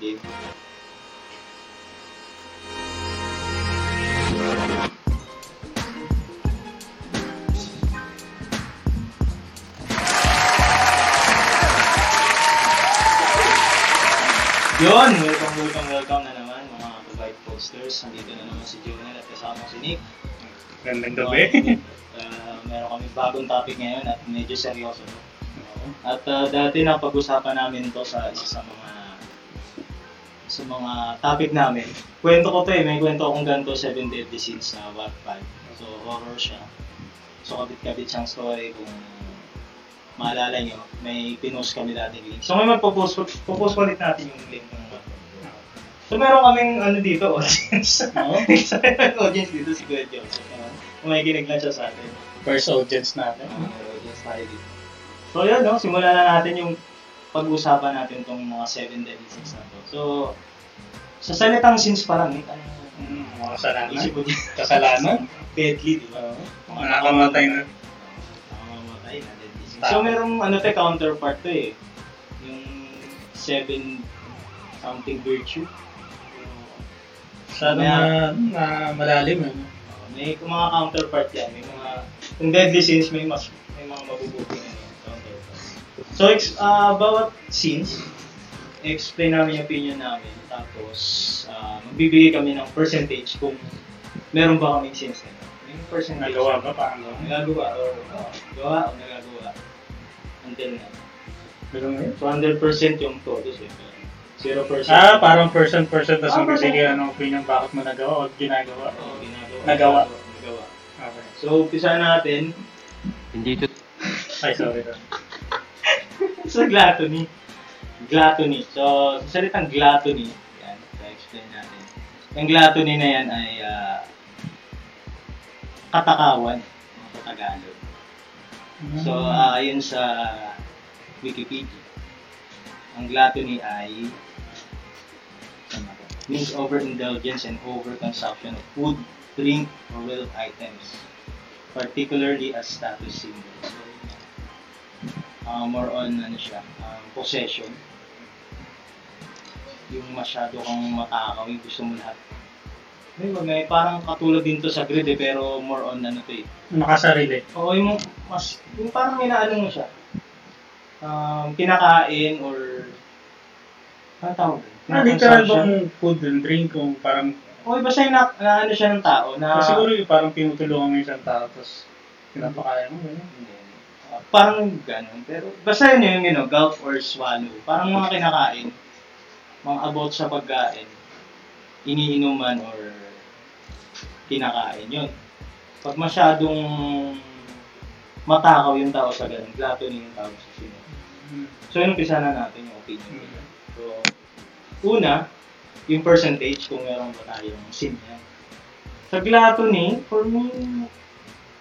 Game. Yun, welcome, welcome, welcome na naman mga Provide Posters. Nandito na naman si Jonel at kasama si Nick. Gandang gabi. Uh, meron kami bagong topic ngayon at medyo seryoso. no? At uh, dati na pag-usapan namin to sa isa sa mga sa mga topic namin. Kwento ko to eh, may kwento akong ganito 7 Deadly Sins na 5. So horror siya. So kabit-kabit siyang story kung maalala nyo, may pinost kami dati link. So ngayon magpo-post, po-post ulit natin yung link ng 5. So meron kaming ano dito, audience. Yung audience dito si Kuya Joseph. Uh, Umakikinig lang siya sa atin. First audience natin. Uh, audience tayo dito. So yun, no? simulan na natin yung pag-usapan natin itong mga 7 deadly sins na to. So, sa salitang sins pa lang, eh, ano, Mm, mga kasalanan. isip ko dyan. Kasalanan. Deadly, di ba? Mga nakamatay na. Nakamamatay na deadly. So, merong ano to, counterpart to eh. Yung 7 something virtue. Sana na, na malalim. Ano? Uh, may mga counterpart yan. May mga, kung deadly sins, may mas may mga mabubuti na yung counterpart. So, ex, ah, bawat sins, explain namin yung opinion namin. Tapos, ah, magbibigay kami ng percentage kung meron ba kaming na yun. Yung percentage. Nagawa ba? Paano? Nagagawa o oh, gawa o nagagawa. Until na. Pero ngayon? So, 100% yung todo. So, 0%. Ah, parang person-person tapos Ah, ang person. bibigyan ng opinion bakit mo nagawa o ginagawa. Oo, ginagawa. Nagawa. Nagawa. Okay. So, umpisa natin Hindi to Ay, sorry. Sa gluttony. Gluttony. So, sa salitang gluttony, yan, so explain natin. Yung gluttony na yan ay ah, katakawan, sa Tagalog. So, ah, ayon sa Wikipedia, ang gluttony ay means overindulgence and overconsumption of food, drink, or wealth items, particularly as status symbol. So, uh, more on ano siya, um, possession. Yung masyado kang matakaw, yung gusto mo lahat. May, may parang katulad din to sa grid eh, pero more on ano to eh, Makasarili. Oo, yung mas, yung parang inaano mo siya. Um, kinakain or, ano tawag? doon? Ah, literal bang food and drink kung parang Okay, basta yung na, na, ano siya ng tao na... siguro yung parang tinutulungan mo yung isang tao tapos pinapakain mo. Gano'n. Uh, parang ganun. Pero basta yun yung, you know, gulp or swallow. Parang mga kinakain. Mga about sa pagkain. Iniinuman or kinakain. Yun. Pag masyadong matakaw yung tao sa ganun, gluttony yung tao sa sinunod. So, yun umpisa na natin yung opinion. nila. So, una, yung percentage kung meron ba tayong sin yan. Sa gluttony, for me,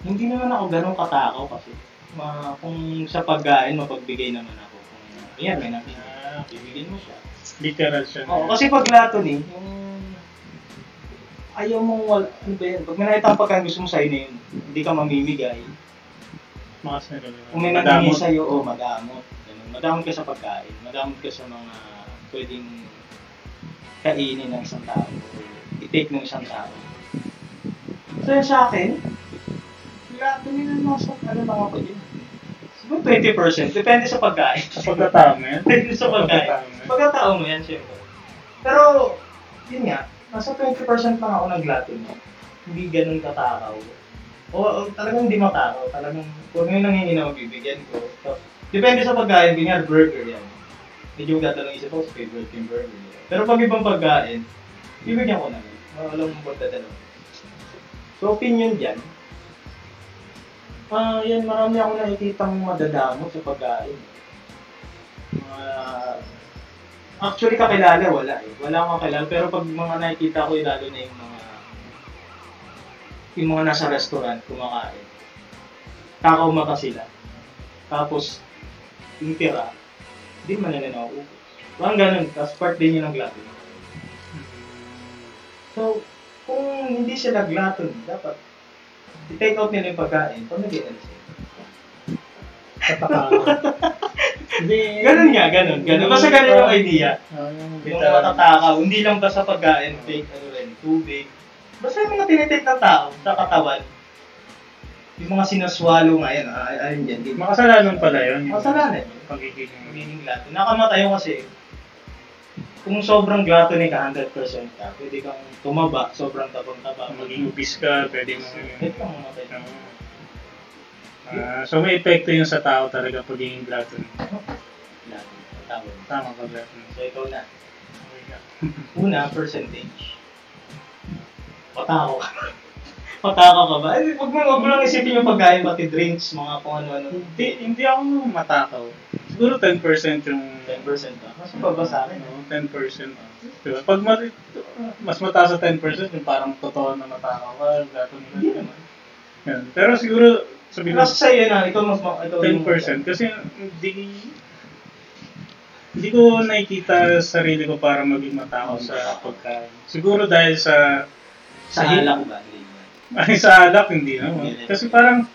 hindi naman ako ganun katakaw kasi ma, kung sa pagkain, mapagbigay naman ako. Kung yan, may namin, Ah, bibigyan mo siya. Literal siya. Oo, kasi pag gluttony, yung ayaw mong wala, ano ba yan, pag may nakita ang pagkain gusto mo sa'yo na yun, hindi ka mamimigay. Makas na gano'n. Kung may nangingi sa'yo, o madamot. Ganun. Madamot ka sa pagkain. Madamot ka sa mga pwedeng kainin ng isang tao. I-take ng isang tao. So yun sa akin, lahat nila nasa, ano lang ako din. Siguro 20%. Depende sa pagkain. Sa pagkatao mo yan? Depende sa pagkain. Pagkatao mo yan? Pagkatao mo yan, syempre. Pero, yun nga, nasa 20% lang ako ng gluttony. Hindi ganun katakaw. O, o talagang hindi matakaw. Talagang, kung may nanginginaw, bibigyan ko. So, depende sa pagkain, ganyan, burger yan. Medyo tatanong isip ko, favorite yung burger. Pero pag ibang pagkain, bibigyan ko na yun. Walang pagtatanong. So, opinion dyan. Ah, yan, marami ako nakikitang madadamot sa pagkain. Mga Actually, kakilala, wala eh. Wala akong kakilala. Pero pag mga nakikita ko, eh, lalo na yung mga yung mga nasa restaurant, kumakain. Kakaumaka sila. Tapos, yung tira, hindi man nila nauubos. Parang ganun. Tapos part din yun ng gluttony. So, kung hindi sila gluttony, dapat i-take out nila yung pagkain pag nag-i-LC. Katakaw. Hindi. Ganun nga, ganun. Ganun. Basta ganun yung idea. Oh, yung matatakaw, hindi lang basta pagkain, take, ano rin, tubig. Basta yung mga tinitake ng tao sa katawan. Yung mga sinaswalo nga yan, ay, ayun dyan. Di, Makasalanan pala yun. yung Masalanan. Pagiging Magiging glato. Nakamatay kasi, kung sobrang gluttony ka, 100% ka, pwede kang tumaba, sobrang tabang-taba. maging obese ka, pwede mo Pwede kang mamatay. Ah, so may epekto yun sa tao talaga pagiging glutton. Glato. Tawag. Tama ka glutton. So ikaw na. Una, percentage. Patako ka. Patako ka ba? Eh, Huwag mo, huwag mo lang isipin yung pagkain, pati drinks, mga kung ano-ano. Hindi, hindi ako matakaw. Siguro 10% yung 10% ka. Mas baba sa akin. ano, 10%. Diba? Pag ma- mas mataas sa 10%, yung parang totoo na matakaw ka, ka. Hindi naman. Yan. Pero siguro, sabi ko, Kasi sa'yo na, ikaw mas, yung- 10% kasi hindi hindi ko nakikita sa sarili ko para maging matakaw sa pagkain. Siguro dahil sa Sa alak ba? Ay sa alak hindi naman. Kasi parang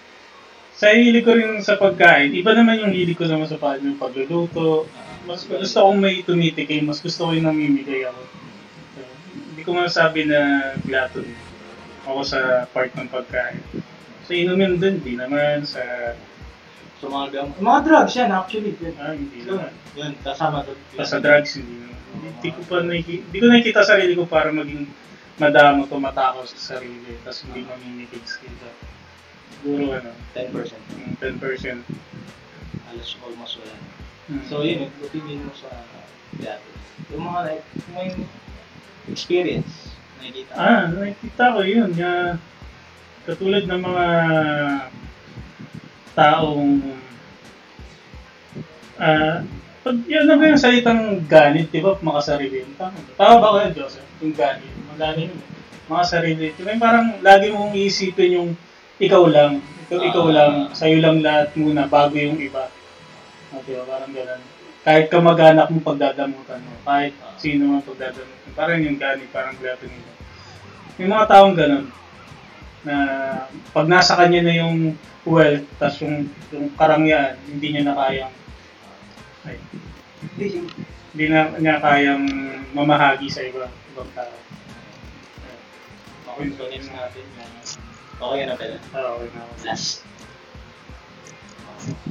sa hili ko rin sa pagkain, iba naman yung hili ko naman sa pag yung pagluluto. Mas gusto kong may tumitikim, mas gusto ko yung namimigay ako. So, hindi ko masabi na glutton ako sa part ng pagkain. Sa inumin din, hindi naman. Sa, So mga gam... Mga drugs yan, actually. Yun. ah, hindi Yun, naman. yun kasama doon. Pa sa drugs, hindi naman. Hindi ko pa nakikita, hindi ko nakikita sa sarili ko para maging madamo to matakaw sa sarili. Tapos hindi mamimigay kita. Siguro ano, 10%. yung 10%. Alas almost wala. Hmm. So yun, ipipigin mo sa gato. Yung mga like, may experience, nakikita. mo. Ah, nakikita ko yun. Ya, katulad ng mga taong ah, pag yun na ba yung salitang ganit, di ba, makasarili? Tama, ba? Tama ba kayo, Joseph? Yung ganit, magaling yun. Makasarili. Di ba yung parang lagi mong iisipin yung ikaw lang. Ikaw, ikaw Ah. lang. Sa'yo lang lahat muna bago yung iba. O, di ba? Parang ganun. Kahit kamag-anak mo pagdadamutan mo. Kahit sino man pagdadamutan. Parang yung ganit, parang gluttony nila. Yung mga taong ganun, na pag nasa kanya na yung wealth, tas yung, yung karangyaan, hindi niya na kayang, ay, hindi na niya kayang mamahagi sa iba, tao. Okay, next natin yung... Okay na pala. Ah, okay na. Last.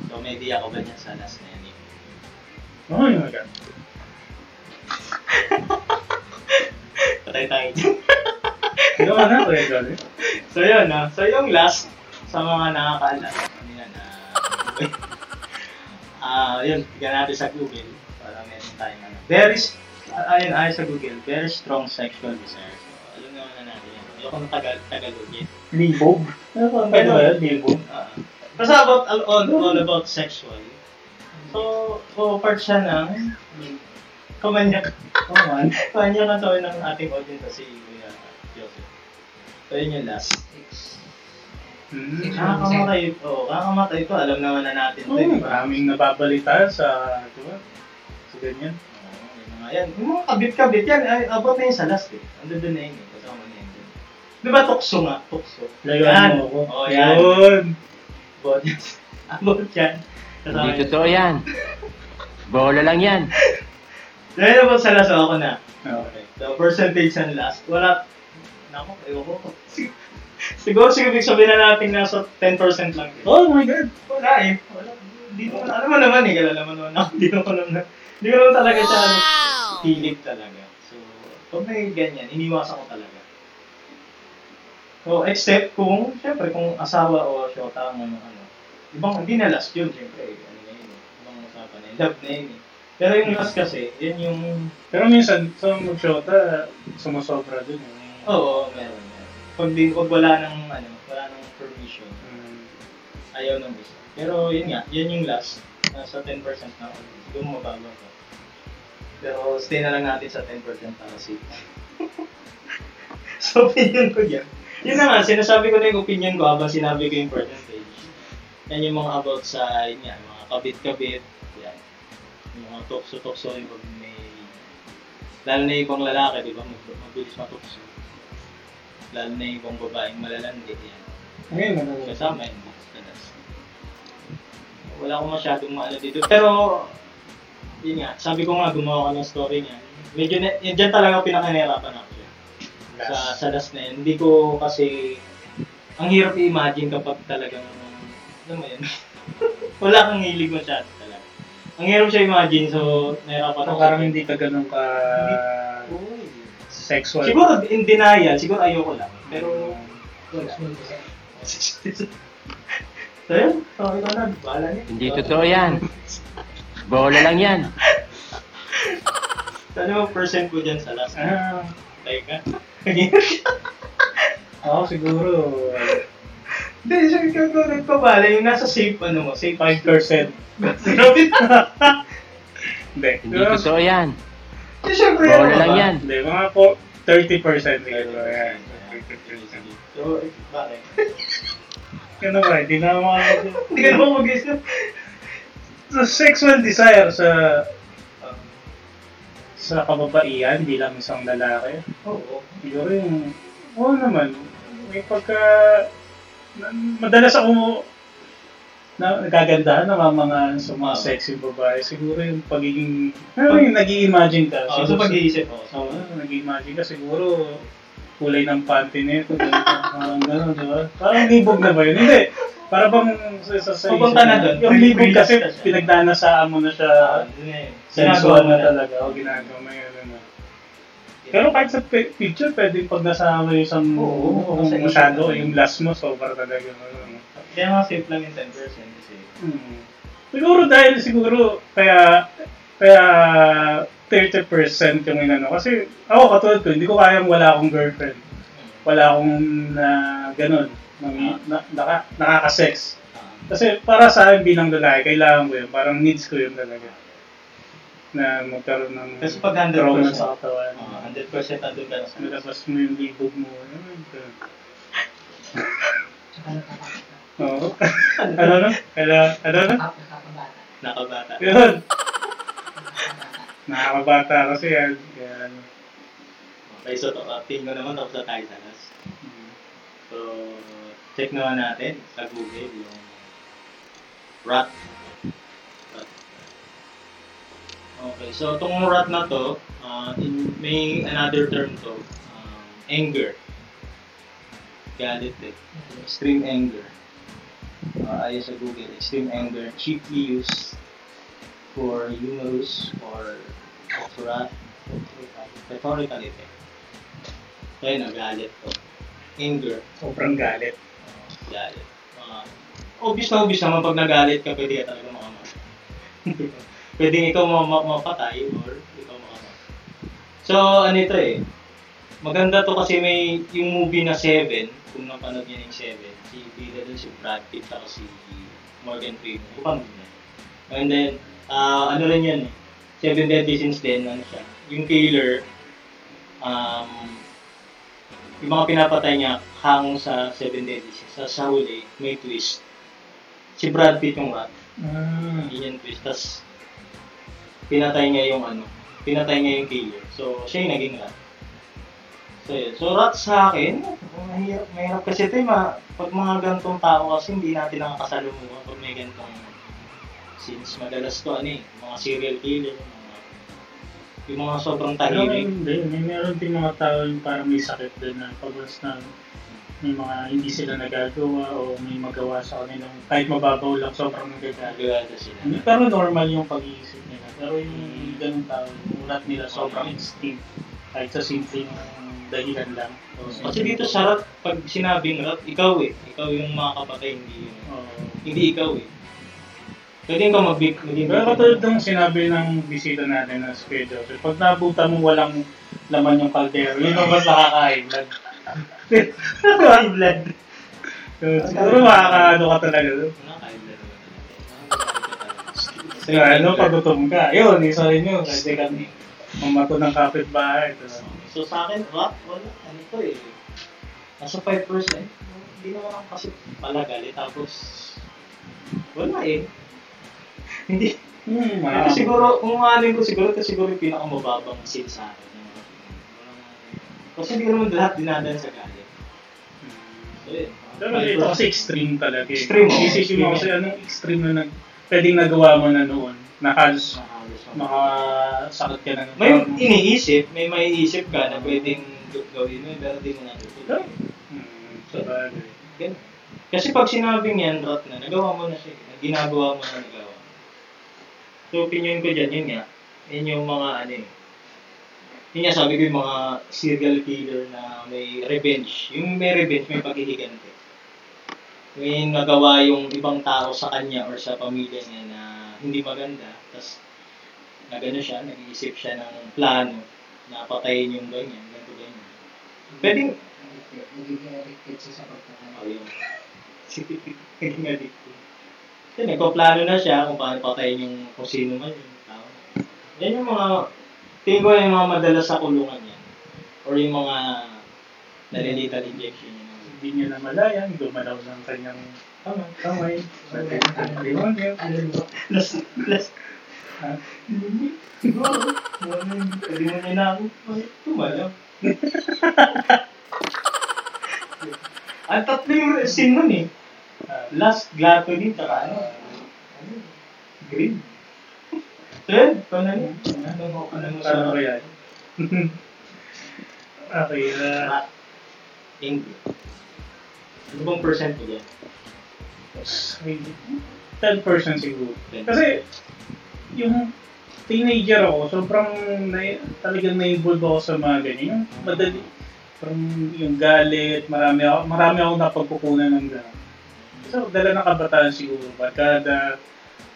So may idea ko ba niya sa last na yan? Oh, yun agad. Patay tayo dyan. Ikaw na, gano'n. so yun, no? so yung last sa mga nakakaalam, ano yan, ah, ah, yun, tignan natin sa Google para meron tayong ano. Very, s- ayun, ayon sa Google, very strong sexual desire. So, alam naman na natin yan. Ayoko ng tagal, Tagalogin. Libog? Ano ba? Ano ba yun? Libog? Ah, basta about, all, all, all about sexual. So, so part siya ng kamanyak. Oo man. Kamanyak na to ng ating audience na si Kuya Joseph. So, yun yung last. Hmm. Nakakamatay ito. Nakakamatay ito. Alam naman na natin ba? maraming nababalita sa, di ba? Sa ganyan. Oo, yung mga yan. Yung mga kabit-kabit yan. Ay, abot na yun sa last eh. Ando doon na yun eh. Kasama na yun. Di ba tukso nga? Tukso. Layuan mo ako. Oo, yan. Yun. Abot yan. Abot yan. Kasama Hindi totoo yan. Bola lang yan. Dahil abot sa last, ako na. Oo. Okay. So, percentage ng last. Wala. Naku, ayoko ko. Siguro siguro ibig sabihin na natin nasa 10% lang. yun. Oh my God. Wala eh. Wala. Di ko alam mo naman eh. Kilala mo naman ako. Di ko naman. Di ko naman talaga siya ano, hilig talaga. So, pag may ganyan, iniwasan ko talaga. So, except kung, syempre, kung asawa o syota ang ano, ano. Ibang, hindi na last yun, syempre. Ano na yun eh. Ibang usapan na yun. Love na yun eh. Pero yung last kasi, yun yung, Pero minsan, sa magshota, sumusobra dun. Eh. oo, meron. meron. Pag, di, pag wala nang, ano, wala nang permission, Hmm. ayaw nung isa. Pero yun nga, yun yung last. Nasa 10% na ako. Siguro mababa ko. Pero stay na lang natin sa 10% para safe. so opinion ko yan. Yun na nga, sinasabi ko na yung opinion ko habang sinabi ko yung percentage. Yan yung mga about sa, yun yan, mga kabit-kabit. Yan. Yung mga tukso-tukso, yung pag may... Lalo na yung ibang lalaki, di ba? Mabilis matukso. Lalo na yung ibang babaeng malalandi. Yan. Ngayon, ano? Kasama yun wala akong masyadong maano dito. Pero, yun nga, sabi ko nga, gumawa ka ng story niya. Medyo, na, yun dyan talaga pinakanirapan ako. Sa, sa last na yun. Hindi ko kasi, ang hirap i-imagine kapag talagang, alam mo yun, wala kang hilig masyado talaga. Ang hirap siya imagine, so, nahirapan ako. Parang hindi ka ganun ka Oo. sexual. Siguro in denial, siguro ayoko lang. Pero, wala. So yun, okay ka na, bahala niya. Hindi totoo yan. Bola lang yan. Ano percent ko dyan sa last? Ah, Teka. ako siguro Hindi, siya ikaw ko nagpabala. Yung nasa safe, ano mo, safe 5%. Grabe. Hindi. Hindi totoo yan. Eh, Siyempre, Bola ano lang ba? yan. Hindi, mga po, 30% siguro. Ayan. So, eh, bakit? Ano ba, hindi na mga... Hindi ka naman mag-isip. Sa sexual desire sa sa kababaihan, hindi lang isang lalaki. Oo. Siguro yung, oo naman, may pagka, na, madalas ako na nagagandahan ng mga, mga sa mga sexy babae. Siguro yung pagiging, ano yung nag-i-imagine ka. Oo, Siguro- pag-iisip ko. Oo, nag-imagine ka siguro kulay ng panty nito, parang gano'n, di ba? Parang libog na ba yun? Hindi. Para bang sa, sa, sa Pupunta na doon. Yung libog kasi pinagdanasaan mo na siya Ah, yun. sensual na talaga. O ginagawa mo yun. Ano. Pero kahit sa pi- picture, pwede pag nasama yung isang Oo, kung masyado, yung last mo, sobra talaga. Ano. Kaya nga safe lang yung 10% kasi. Hmm. Siguro dahil siguro kaya kaya 30% yung inano. Kasi ako katulad ko, hindi ko kayang wala akong girlfriend. Wala akong na ganun. Nang, na, naka, nakaka-sex. Kasi para sa akin bilang lalaki, kailangan ko yun. Parang needs ko yun talaga. Na magkaroon ng Kasi pag 100%. trauma sa katawan. Ah, 100% andun ka na sa Nilabas mo yung libog mo. Oo. ano na? Kaya, ano na? nakabata. Yun. Nakakabata kasi yan. Ano. Okay, so uh, tingin ko naman tapos na tayo sa last. So, check naman natin sa Google yung rat. Okay, so itong rat na to, uh, in, may another term to, um, anger. Galit eh. Extreme anger. Uh, ayon sa Google, extreme anger chiefly used for humorous or of wrath, rhetorical effect. Kaya nagalit to. Anger. sobrang galit. Uh, galit. Uh, obvious na obvious naman pag nagalit ka, pwede ka talaga makamatay. pwede ikaw ma- ma- mapatay or ikaw makamatay. So, ano ito eh. Maganda to kasi may yung movie na Seven, kung napanood niya yung Seven, si Bida dun si Brad Pitt at si Morgan Freeman. Upang niya. And then, ah ano rin yan eh. Seven Deadly Sins din, ano siya. Yung killer, um, yung mga pinapatay niya hango sa Seven Deadly Sins. Sa, sa huli, may twist. Si Brad Pitt yung rat. Mm. Yun yung twist. Tapos, pinatay niya yung ano, pinatay niya yung killer. So, siya yung naging rat. So, yun. So, rat sa akin, mahirap, mahirap kasi ito eh, ma, pag mga gantong tao kasi hindi natin nakakasalumuha pag may gantong scenes. Madalas to ano eh, mga serial killer, mga, yung mga sobrang tahimik. hindi, may meron din mga tao yung parang may sakit din na pag na may mga hindi sila nagagawa o may magawa sa kanilang kahit mababaw lang sobrang nagagalit. Nagagada sila. Pero normal yung pag-iisip nila. Pero yung ganung tao, ulat nila sobrang extreme. Kahit sa simpleng dahilan lang. O, Kasi dito sa rat, pag sinabing rat, ikaw eh. Ikaw yung makakapatay, hindi yung, Oo. hindi ikaw eh. Pwede ka mag-big, Pero katulad ng sinabi ng bisita natin na Joseph, pag nabuta mo walang laman yung kaldero, yun ang mas nakakain. High blood. Siguro makakaano ka talaga. doon. Kasi ano, pag gutom ka, yun, isa rin yun. Kasi kami mamato ng kapitbahay. So sa akin, rat, wala. Ano to eh. Nasa 5%. Hindi naman ako kasi palagali. Tapos, wala eh. Hindi. Hmm, Ito siguro, kung ano ko siguro, ito siguro yung pinakamababang scene sa akin. Kasi hindi naman lahat dinadaan sa galit. So, yun. Pero ito kasi extreme talaga eh. Extreme, oh. Isipin mo kasi anong extreme na nag pwedeng nagawa mo na noon na halos makasakit ka na. May iniisip, may maiisip ka na pwedeng gawin mo, pero di mo natutuloy. Hmm, sabagay. Ganun. Kasi pag sinabing yan, rot na, nagawa mo na siya, ginagawa mo na nagawa. So, opinion ko dyan, yun nga, yun yung mga ano eh. Yun nga, sabi ko yung mga serial killer na may revenge. Yung may revenge, may paghihigante. May nagawa yung ibang tao sa kanya or sa pamilya niya na hindi maganda, tapos nagano siya, nag-iisip siya ng plano na patayin yung ganyan, ganito ganyan. Pwedeng, Nagiging addicted siya sa pagkakaroon. Ayun. Naging addicted. Kasi nagpaplano na siya kung paano patayin yung kung sino man yung tao. Yan yung mga, tingin ko yung mga madalas sa kulungan yan. Or yung mga nalilital injection yun. Hindi niya na malayan, gumalaw ng kanyang kamay. kamay. Demonyo. Last, last. Ha? Siguro. Pwede mo na ako. Tumalaw. Ang tatlo yung scene nun eh. Last, glato din, tsaka ano, Green. Ted, paano yun? Ano mo? Mo sa... ba yan? okay, uh, English. Ano bang percent ko dyan? 10% siguro. Kasi, yung teenager ako, sobrang na, talagang na-involve ako sa mga ganyan. Yung madali, parang yung galit, marami ako, marami ako napagkukunan ng gano'n. So, dala ng kabataan siguro. Barkada,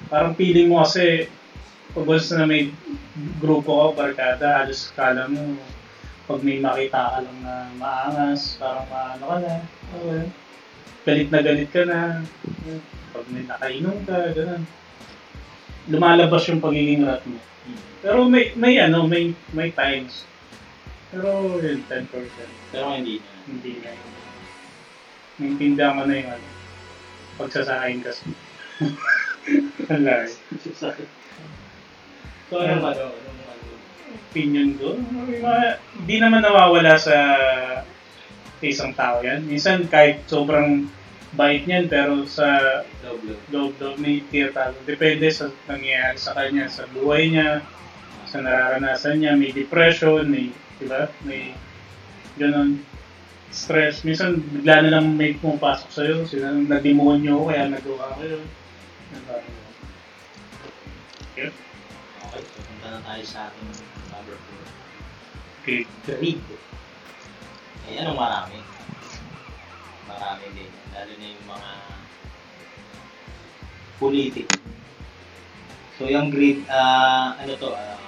parang feeling mo kasi, pag once na may grupo ko, barkada, halos kala mo, pag may makita ka lang na maangas, parang maano ka na, okay. galit na galit ka na, pag may nakainom ka, gano'n. Lumalabas yung pagiging rat mo. Pero may, may ano, may, may times. Pero yun, 10%. Pero hindi na. Hindi na yun. Naintindihan ko na yung ano, pagsasahin kasi. Wala eh. So, anong ano? Opinion ko, hindi naman nawawala sa sa isang tao yan. Minsan kahit sobrang bait niyan, pero sa loob-loob may tiyatalo. Depende sa nangyayari sa kanya, sa buhay niya, sa nararanasan niya, may depression, may, di ba? May ganun, stress. Minsan, bigla na lang may pumapasok sa'yo, sila na-demonyo, kaya nagawa ko yun. Diba? Na tayo sa ating number 4. Okay. Greed. Ayan ang marami. Marami din. Lalo na yung mga politiko. So yung greed, ah ano to, ah,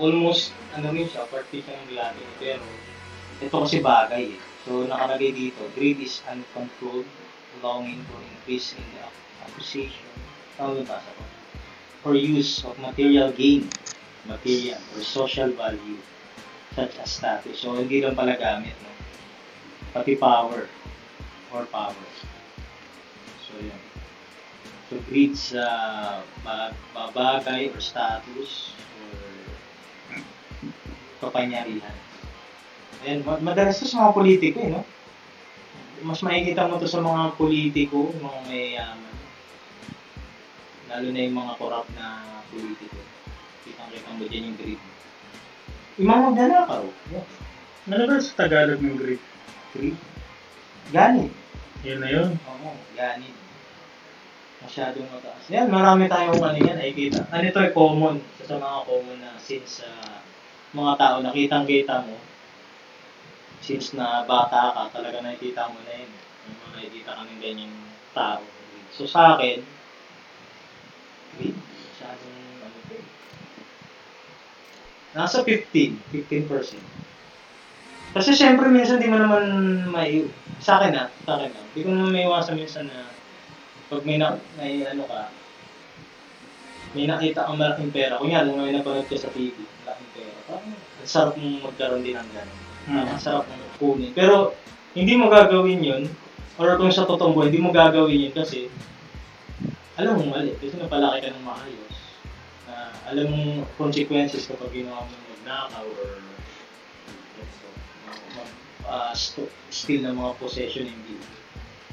almost, ano rin siya, parte siya ng Latin. Pero ito kasi bagay eh. So nakalagay dito, greed is uncontrolled longing for increase in the acquisition. Ano yung basa ko? For use of material gain, material or social value such as status. So, hindi lang pala gamit, no? Pati power or powers. So, yun. So, greed sa ba- ba- bagay or status or kapangyarihan. Ma- madalas to sa mga politiko, eh, no? Mas makikita mo to sa mga politiko, mga mayayaman. Lalo na yung mga corrupt na politiko. Kitang-kita mo dyan yung greed. Yung mga magnanakaw. Yeah. Ano ba sa Tagalog ng greed? Greed. Ganit. Yun na yun. Oo, ganit. Masyadong mataas. Yan, marami tayong ano yan, ay kita. Ano ito ay common. Isa sa mga common na since sa mga tao, nakitang-kita mo, since na bata ka, talaga nakikita mo na yun. Yung mga nakikita ka ng ganyang tao. So sa akin, greed. Masyadong ano to eh. Nasa 15, 15%. Kasi syempre minsan di mo naman may sa akin na, sa akin na. Hindi ko naman may iwasan minsan na pag may na, may ano ka, may nakita kang malaking pera. Kunyari, may napanood ka sa TV, malaking pera. Parang ang sarap mong magkaroon din ng gano'n. Hmm. Ang sarap mong kunin. Pero hindi mo gagawin yun, or kung sa totoong buhay, hindi mo gagawin yun kasi alam mo mali. Kasi napalaki ka ng maayos. Alam mong consequences kapag ginawa mo magnakaw or uh, st- steal ng mga possession hindi.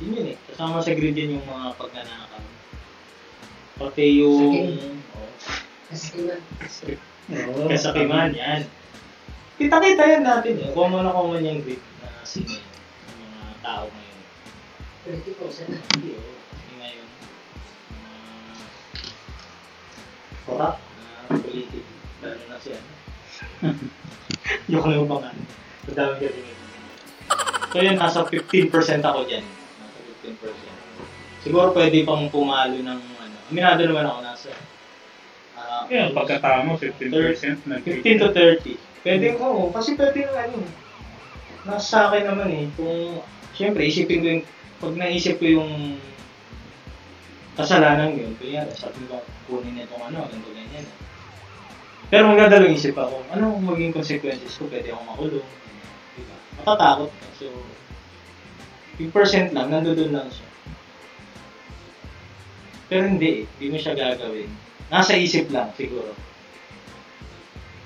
Yun yun eh. Kasama sa grid yun yung mga pagnanakaw. Pati yung... Kasi naman, Oo. Kasakiman, yan. Kita-kita yan natin eh. Common na common yung grip na sino. Yung mga tao ngayon. 30% na. Hindi ngayon, korap na politik. Lalo na siya. Yung ano ba nga. Madami ka din. So yun, nasa 15% ako dyan. Nasa 15%. Siguro pwede pang pumalo ng ano. Aminado naman ako nasa ah, Yan, pagkatama, 15% na 15 to 30. Pwede ko, kasi pwede na ano. Nasa sa akin naman eh. Kung, siyempre, isipin ko yung, pag naisip ko yung kasalanan yun, kaya sabi ko, kunin na itong ano, ganito ganyan. Pero magdadalong isip ako, ano ang maging consequences ko, pwede akong makulong. Diba? Matatakot. So, yung percent lang, nandoon lang siya. Pero hindi hindi mo siya gagawin. Nasa isip lang, siguro.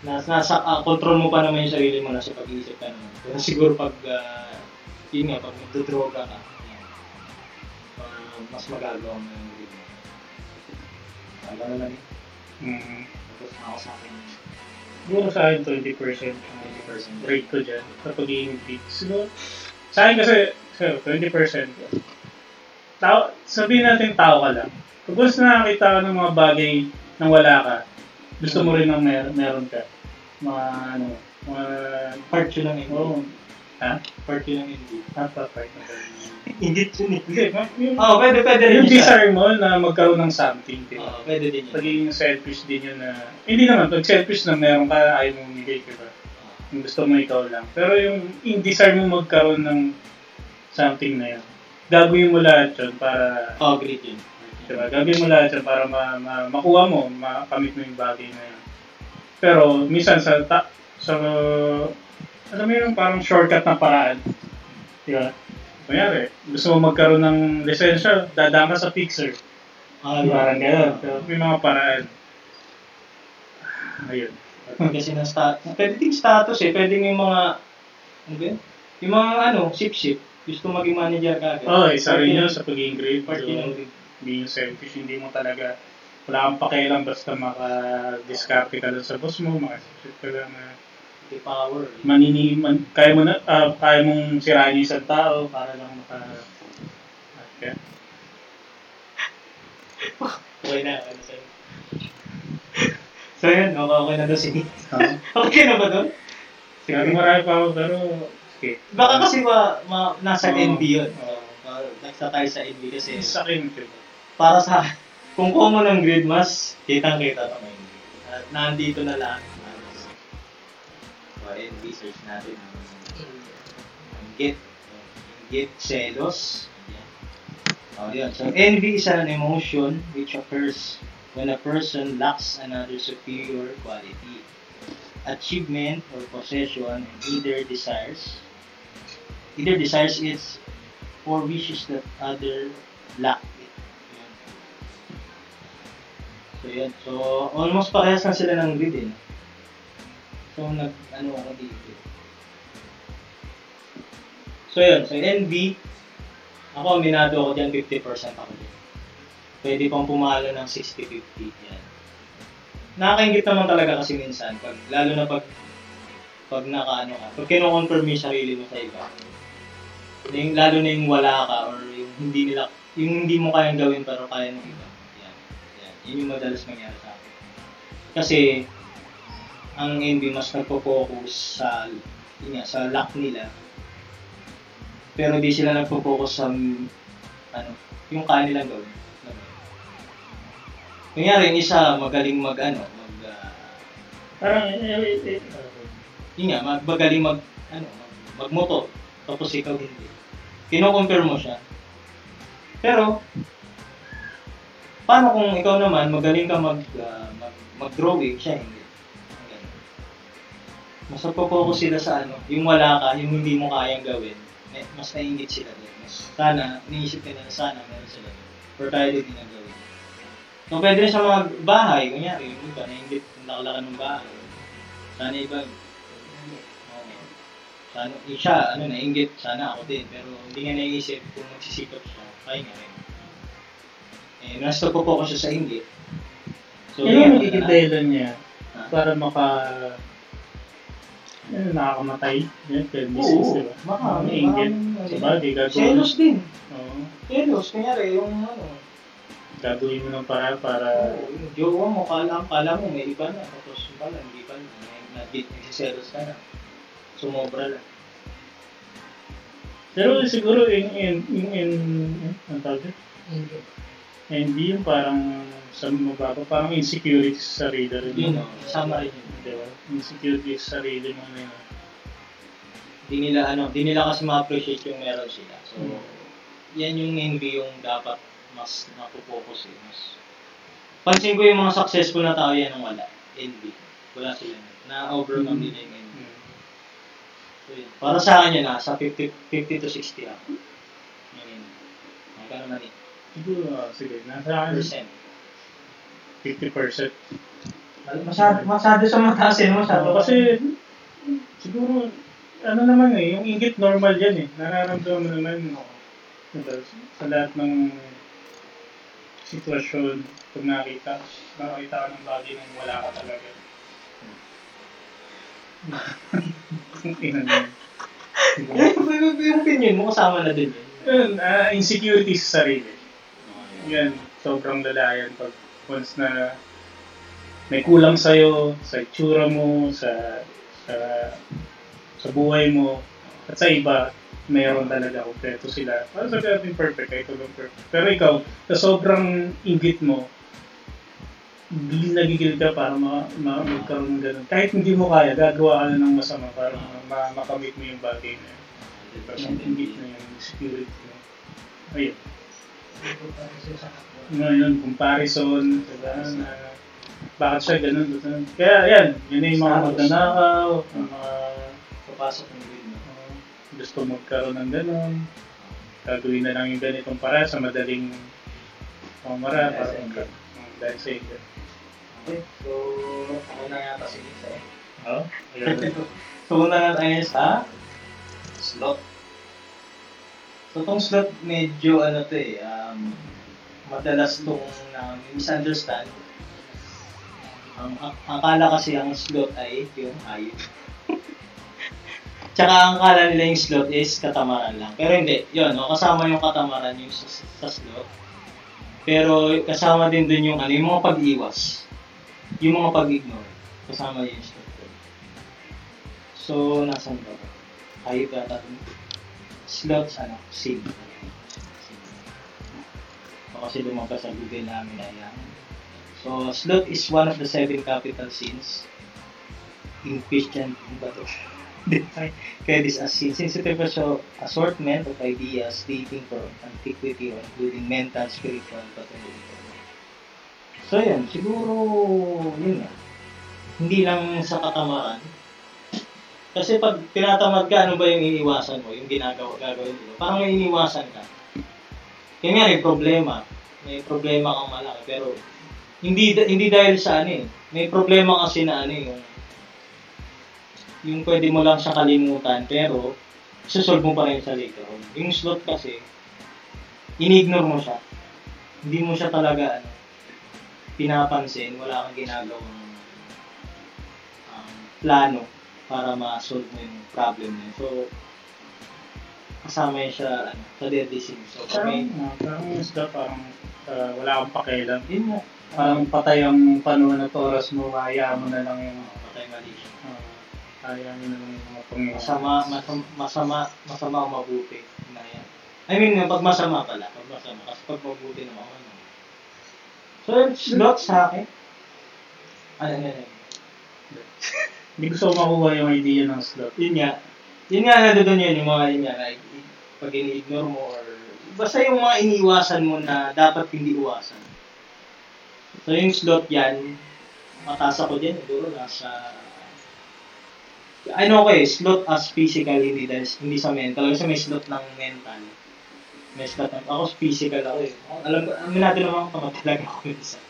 Nasa, nasa ah, control mo pa naman yung sarili mo, nasa pag-iisip ka naman. Pero siguro pag, ah, yun nga, pag magdodroga ka, ah, mas magagawa mo yung sarili mo. Ano na lang eh. Ako sa akin, Siguro sa akin 20%. 20%. Rate ko dyan sa pagiging fit. Siguro, sa akin kasi, so, 20%. Tao, sabihin natin tao ka lang. Pag gusto nakakita ka ng mga bagay nang wala ka, gusto mo rin ng mer meron ka. Mga ano, mga... Part yun lang hindi. Oo. Ha? Part yun lang hindi. Napapay. Ingit yun eh. Hindi, ma- yung, Oo, pwede, pwede rin yung yun desire mo na magkaroon ng something, ba? Oo, pwede din yun. Pagiging selfish din yun na... Hindi naman, pag selfish na meron ka, ayaw mo umigay, di ba? Yung gusto mo ikaw lang. Pero yung, yung desire mo magkaroon ng something na yun, gagawin mo lahat yun para... Oo, great yun. Di ba? Gagawin mo lahat yun para ma, ma, makuha mo, makamit mo yung bagay na yun. Pero minsan sa... Ta, sa alam mo yung parang shortcut na paraan. Di ba? Kunyari, gusto mo magkaroon ng lisensya, dadaan ka sa fixer. Ah, Parang gano'n. Pero may mga paraan. Ayun. Kasi na sta- pwede din status eh. Pwede yung mga, ano ba yun? Yung mga ano, ship-ship. Gusto maging manager ka agad. Oh, isa rin yun sa pagiging great. Part So, yun ng being selfish, hindi mo talaga, wala kang pakialam basta maka-discarte ka lang sa boss mo, makasip ka lang na the power. eh. manini, man, kaya mo na, ah, kaya mong sirain yung isang tao para lang maka... Okay. Okay na, ano sa'yo. so yun, okay, okay na daw si Nick. Uh, Okay na ba doon? Siguro marami pa ako, pero okay. Baka kasi ma, ma, nasa Oo. NB yun. Oo. Uh, nagsa tayo sa NB kasi Sa akin, para sa kung common ng grid mas kitang kita ito ng NB. At nandito na lahat. So, NB search natin ang ang git. Ang git celos. Ayan. Oh, yun. So, envy is an emotion which occurs when a person lacks another superior quality, achievement, or possession, and either desires, either desires it or wishes that other lack it. Yun. So, yun. So, almost parehas na sila ng grid eh. So, nag, ano ako dito. So, yun. So, envy, ako, aminado ako dyan, 50% ako dyan. Pwede pang pumalo ng 60-50. Yan. Nakakaingit naman talaga kasi minsan, pag, lalo na pag pag nakaano ka, pag kino-confirm mo yung sarili mo sa iba, yung, lalo na yung wala ka or yung hindi nila, yung hindi mo kayang gawin pero kaya ng iba. Yan. Yan. Yun yung madalas mangyari sa akin. Kasi, ang envy mas nagpo-focus sa, yun nga, sa luck nila pero di sila nagpo-focus sa ano, yung kaya nilang gawin. Kunyari, yung isa magaling mag ano, mag ah, Parang, eh, eh, eh, yun nga, mag, magaling mag ano, mag, magmoto, tapos ikaw hindi. Kino-compare mo siya. Pero paano kung ikaw naman magaling ka mag ah, mag, mag-drawing, siya hindi. Mas nagpo-focus sila sa ano, yung wala ka, yung hindi mo kayang gawin, eh, mas naingit sila din. Mas sana, iniisip nila na sana meron sila din. Or tayo din yung gawin. So, pwede rin sa mga bahay, kunyari, yung iba, naingit yung nakalakan ng bahay. Sana iba, oo. sana, eh, siya, ano, nainggit, sana ako din. Pero hindi nga naisip kung magsisikap siya, kaya nga rin. Eh, mas nagpo-focus siya sa inggit. So, yun, yung magiging dahilan niya Ah. para maka... Yan, nakakamatay. Yan, fair Oo, business, di ba? marami, Ang inggit. maraming- Sa bagay, gagawin, Selos din. Oo. Selos, kunyari, yung ano, gagawin mo ng para para... yung jowa mo, kala, kala mo may iba na, tapos pala, hindi pa na, na, nagsiselos ka na. Sumobra lang. Pero siguro in in in, in, ang tawag dito? Hindi. Hindi yung parang sa mababa, parang insecurity sa sarili rin. Yun, no, kasama rin. Di ba? Insecurity sa sarili mo na yun. Di nila, ano, di nila kasi ma-appreciate yung meron sila. So, Hmm. yan yung envy yung dapat mas napopokus eh. Mas... Pansin ko yung mga successful na tao yan ang wala. Envy. Wala sila. Na-overcome Hmm. nila yung envy. Hmm. So, yun. Para sa akin yun, nasa 50, 50 to 60 ako. Yun. Magkano man eh. Siguro, ah, sige, nasa akin Percent. 50%. Masyado, masyado sa mataas eh. Masyado Kasi, siguro, ano naman eh, yung inggit normal yan eh. Nararamdaman mo naman diba, sa lahat ng sitwasyon pag nakita, nakakita ka ng bagay nang wala ka talaga. Yung, opinion mo kasama na din yun. Yun, ah, insecurity sa sarili. Yan, sobrang lalayan pag once na may kulang sa'yo, sa itsura mo, sa, sa, sa buhay mo, at sa iba, mayroon talaga kompleto sila. Para sa natin perfect, kahit walang perfect. Pero ikaw, sa sobrang inggit mo, gigil na gigil ka para ma, ma, magkaroon ng ganun. Kahit hindi mo kaya, gagawa ka na ng masama para ma, ma, makamit mo yung bagay na yun. Diba? Yung inggit na yun, yung security mo. Ayun. Ngayon, comparison, diba, na bakit siya ganun, ganun. Kaya yan, yun na yung mga magnanakaw, ang mga Papasok ng grid mo. uh, gusto magkaroon ng ganun, gagawin na lang yung ganitong para sa madaling pamara, para dahil sa inggit. Okay, so ako na yata si Lisa eh. Oh, ayun. So una na tayo sa slot. So tong slot medyo ano to eh, um, madalas tong na misunderstand. Ang ang- akala kasi ang slot ay yung hayop. Tsaka ang akala nila yung slot is katamaran lang. Pero hindi, yun, no, kasama yung katamaran yung sa, sa slot. Pero kasama din dun yung ano, yung mga pag-iwas. Yung mga pag-ignore. Kasama yun yung slot. So, nasan ba? Hayop yata dun. Slots, ano, sin. So, kasi lumabas sa Google namin ay ang So, slot is one of the seven capital sins in Christian ano ba to? Kaya this as sin. Sensitive so assortment of ideas dating from antiquity or including mental, spiritual, pathological. So, yun. Siguro, yun nga. Hindi lang sa katamaran. Kasi pag tinatamad ka, ano ba yung iniiwasan mo? Yung ginagawa, gagawin mo? Parang may iniiwasan ka. Kaya nga, may problema. May problema kang malaki. Pero, hindi hindi dahil sa ano eh. May problema kasi na ano eh, yung yung pwede mo lang siya kalimutan pero susolve mo pa rin sa later on. Yung slot kasi inignore mo siya. Hindi mo siya talaga ano pinapansin, wala kang ginagawang um, plano para ma-solve mo yung problem niya. So, kasama yun siya ano, sa deadly sin. So, Parang, kami, uh, parang isda, parang uh, wala kang pakialam. yun nga. Parang patay ang panahon at oras mo, hayaan mo na lang yung patay mali siya. uh, hayaan mo na lang yung mga pangyayari. Masama, masama, masama, masama o mabuti. Na yan. I mean, pag masama pala, pag masama. Kasi pag mabuti naman, ano. So, slot sa akin. Ano, ano, ano. Hindi gusto ko makuha yung idea ng slot. Yun nga. Yun nga, nandun yun, yung mga yun nga, like, pag ini-ignore mo or basta yung mga iniiwasan mo na dapat hindi iwasan. So, yung slot yan, mataas ako dyan, siguro nasa ano ko eh, slot as physical, hindi, dahil, hindi sa mental. Kasi may slot ng mental. May slot ng, ako physical ako eh. Alam ko, amin natin naman tamad talaga ako minsan.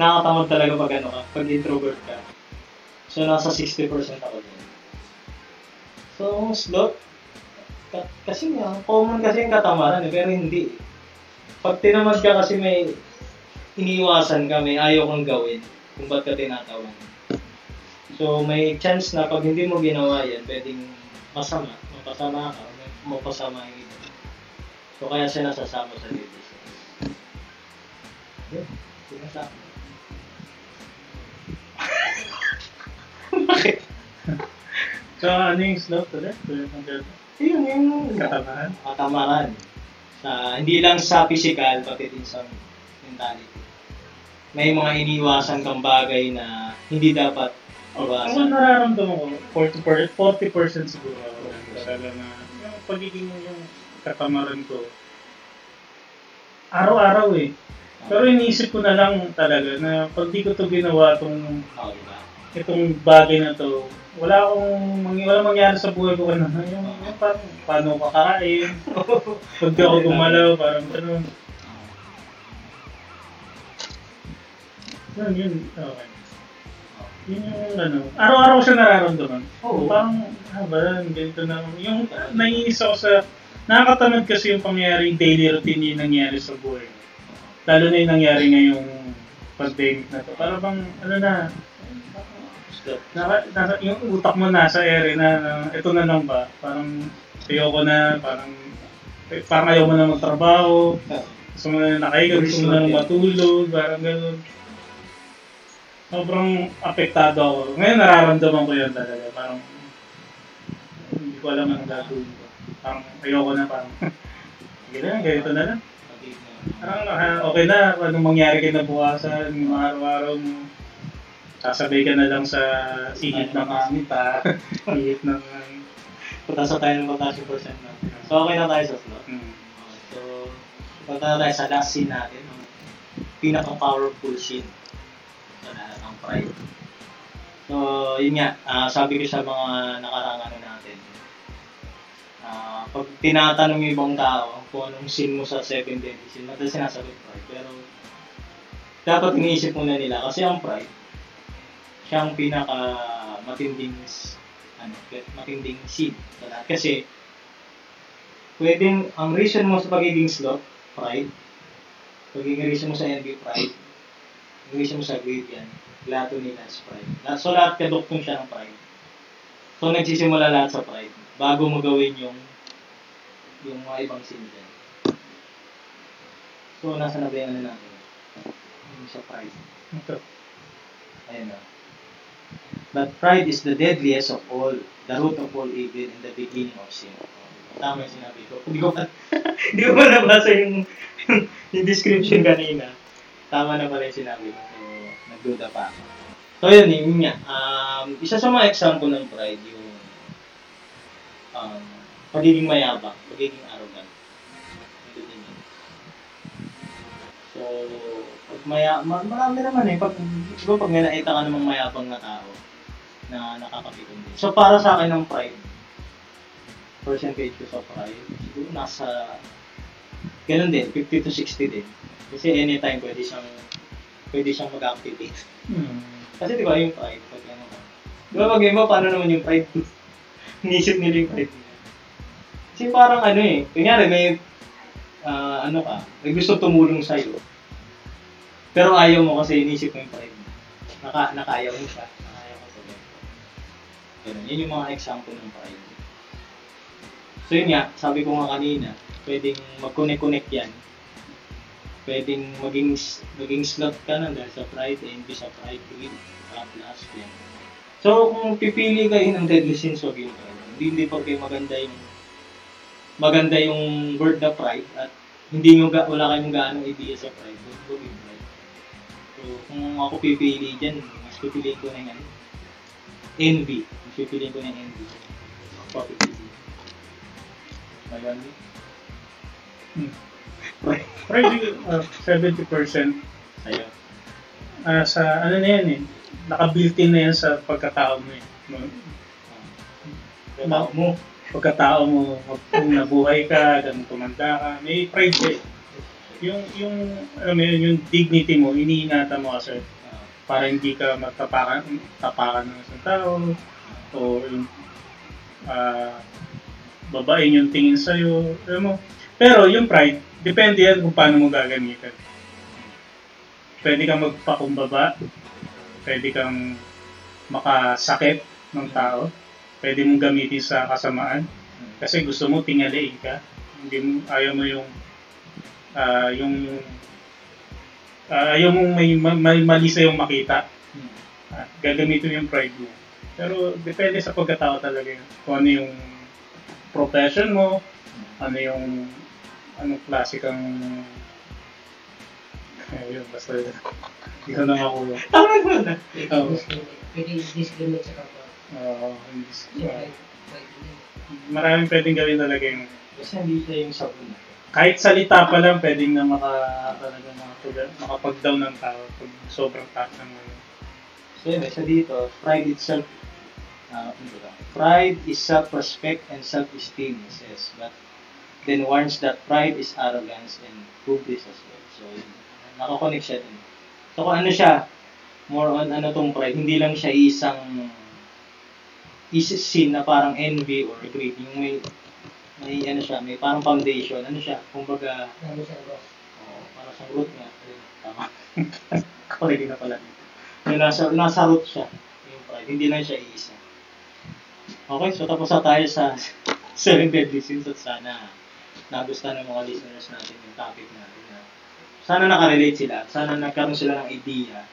Nakakatamad talaga pag ano ka, pag introvert ka. So, nasa 60% ako dyan. So, slot, ka- kasi nga, common kasi yung katamaran eh, pero hindi. Pag tinamad ka kasi may iniiwasan ka, may ayaw kang gawin kung ba't ka tinatawan. So, may chance na pag hindi mo ginawa yan, pwedeng masama, mapasama ka, mapasama yung iba. So, kaya siya nasasama sa sins. Yun, sinasama. Bakit? So, ano yung slot ulit? Yun, yung Katamaran? katamaran. Sa, hindi lang sa physical, pati din sa mentality. May mga iniwasan kang bagay na hindi dapat iwasan. nararamdaman ko, 40%, 40% siguro ako. Talaga na, yung pagiging yung katamaran ko, araw-araw eh. Pero iniisip ko na lang talaga na pag di ko to ginawa tong Oo, diba? itong bagay na to, wala akong mangy wala mangyari sa buhay ko ano, yung, yung parang paano ko kakain, pag di ako gumalaw, parang ganun. Yun, yun, okay. Yun yung ano, araw-araw siya nararamdaman. Oo. Parang, ah ba, ganito na, yung naiinis ako sa, nakakatamad kasi yung pangyayari, daily routine yung nangyari sa buhay. Lalo na yung nangyari ngayong pandemic na to. Para bang, ano na, naka, nasa, yung utak mo nasa ere na, na ito na lang ba? Parang ayoko na, parang parang ayaw mo na magtrabaho, gusto mo na nakahiga, gusto mo na matulog, parang gano'n. Sobrang apektado ako. Ngayon nararamdaman ko yan talaga. Parang hindi ko alam ang gagawin ko. Parang ayoko na parang sige na, ganito na lang. Parang okay na, anong mangyari kinabukasan, yung mga araw-araw mo. Sasabay ka na lang sa ihip ng hangin pa. ihip ng... Pataso tayo ng pataso percent natin. So, okay na tayo sa slot. Hmm. So, punta na tayo sa last scene natin. Pinaka-powerful scene pride. So, yun nga, ah, sabi ko sa mga nakarang ano natin, ah, pag tinatanong yung ibang tao kung anong scene mo sa seven deadly sin, madalas sinasagot pride. Pero, dapat iniisip muna nila kasi ang pride, siya ang pinaka matinding ano, matinding sin sa. Kasi, pwedeng, ang reason mo sa pagiging slot, pride, pagiging reason mo sa envy, pride, ang reason mo sa greed yan, gluttony, that's pride. La- So, lahat kaduktong siya ng pride. So, nagsisimula lahat sa pride, bago mo gawin yung yung mga ibang sin dyan. So, nasa na ba yung ano natin? Yung sa pride. Ito. Ayan na. But pride is the deadliest of all, the root of all evil and the beginning of sin. Tama yung sinabi ko. Hindi ko pa, hindi ko pa nabasa yung, yung description kanina. Tama na pala yung sinabi ko. Nagduda pa ako. So, yun, yun nga. Um, isa sa mga example ng pride, yung um, pagiging mayabang, pagiging arrogant. So, pag maya, ma- marami naman eh. Pag, siguro pag nakita ka namang mayabang na tao na nakakapikon din. So, para sa akin ng pride, percentage ko sa pride, siguro nasa, ganun din, 50 to 60 din. Kasi anytime pwede siyang, pwede siyang mag-activate. Hmm. Kasi di ba yung pride, pag ano ka. Di ba pag iba, paano naman yung pride? Inisip nila yung pride nila. Kasi parang ano eh, kunyari may, ah, ano ka, may gusto tumulong sa'yo. Pero ayaw mo kasi inisip mo yung pride mo. Naka, nakayaw mo siya. Nakayaw mo sa Ganun. Yun yung mga example ng pride. So yun nga, sabi ko nga kanina, pwedeng mag-connect-connect yan. Pwedeng maging maging slot ka na dahil sa pride, envy sa pride, greed, at last yan. So kung pipili kayo ng deadly sins, huwag yung pride. Hindi, hindi pag kayo maganda yung maganda yung word na pride at hindi nyo ga, wala kayong gaano idea sa pride, huwag huwag yung pride. So kung ako pipili dyan, mas pipiliin ko na yung ano, envy. Mas pipiliin ko na yung envy. Ako pipili. Ngayon, Hmm. Pride, uh, 70% ayun. ah, sa ano na yan eh, naka-built-in na yan sa pagkatao mo eh. Tao mo. Pagkatao mo, kung nabuhay ka, ganun tumanda ka, may pride ka eh. Yung, yung, alam mo yun, yung dignity mo, iniingatan mo kasi para hindi ka magtapakan tapakan ng isang tao o yung ah babain yung tingin sa'yo. Alam mo, pero yung pride, depende yan kung paano mo gagamitin. pwede kang magpakumbaba, pwede kang makasakit ng tao, pwede mong gamitin sa kasamaan, kasi gusto mo tingaliin ka, hindi mo, ayaw mo yung, ah, yung, ah, ayaw mong may, may mali sa'yong makita, at gagamitin mo yung pride mo. Pero depende sa pagkatao talaga yun. Kung ano yung profession mo, ano yung anong klase kang ayun, basta hindi ko na makuha. Tama mo na. Oo. Pwede discriminate sa kapwa. Oo, hindi- maraming pwedeng gawin talaga yung Kasi hindi siya yung sabon. kahit salita pa lang pwedeng na maka talaga makapag, makapag-down ng tao pag sobrang taas ng ano. So yun, isa dito, pride itself, ba? pride is self-respect and self-esteem, it says. But then warns that pride is arrogance and hubris as well. So, nakakonect siya din. So, kung ano siya, more on ano tong pride, hindi lang siya isang sin na parang envy or greed. Yung may, may ano siya, may parang foundation. Ano siya, kumbaga, Lalo sa boss. Oo, para sa root nga. Tama. Correct na pala dito. Yung nasa, nasa root siya. Yung pride. Hindi lang siya iisa. Okay, so tapos na tayo sa seven deadly sins at sana nagustuhan ng mga listeners natin yung topic natin. Na sana nakarelate sila. Sana nagkaroon sila ng idea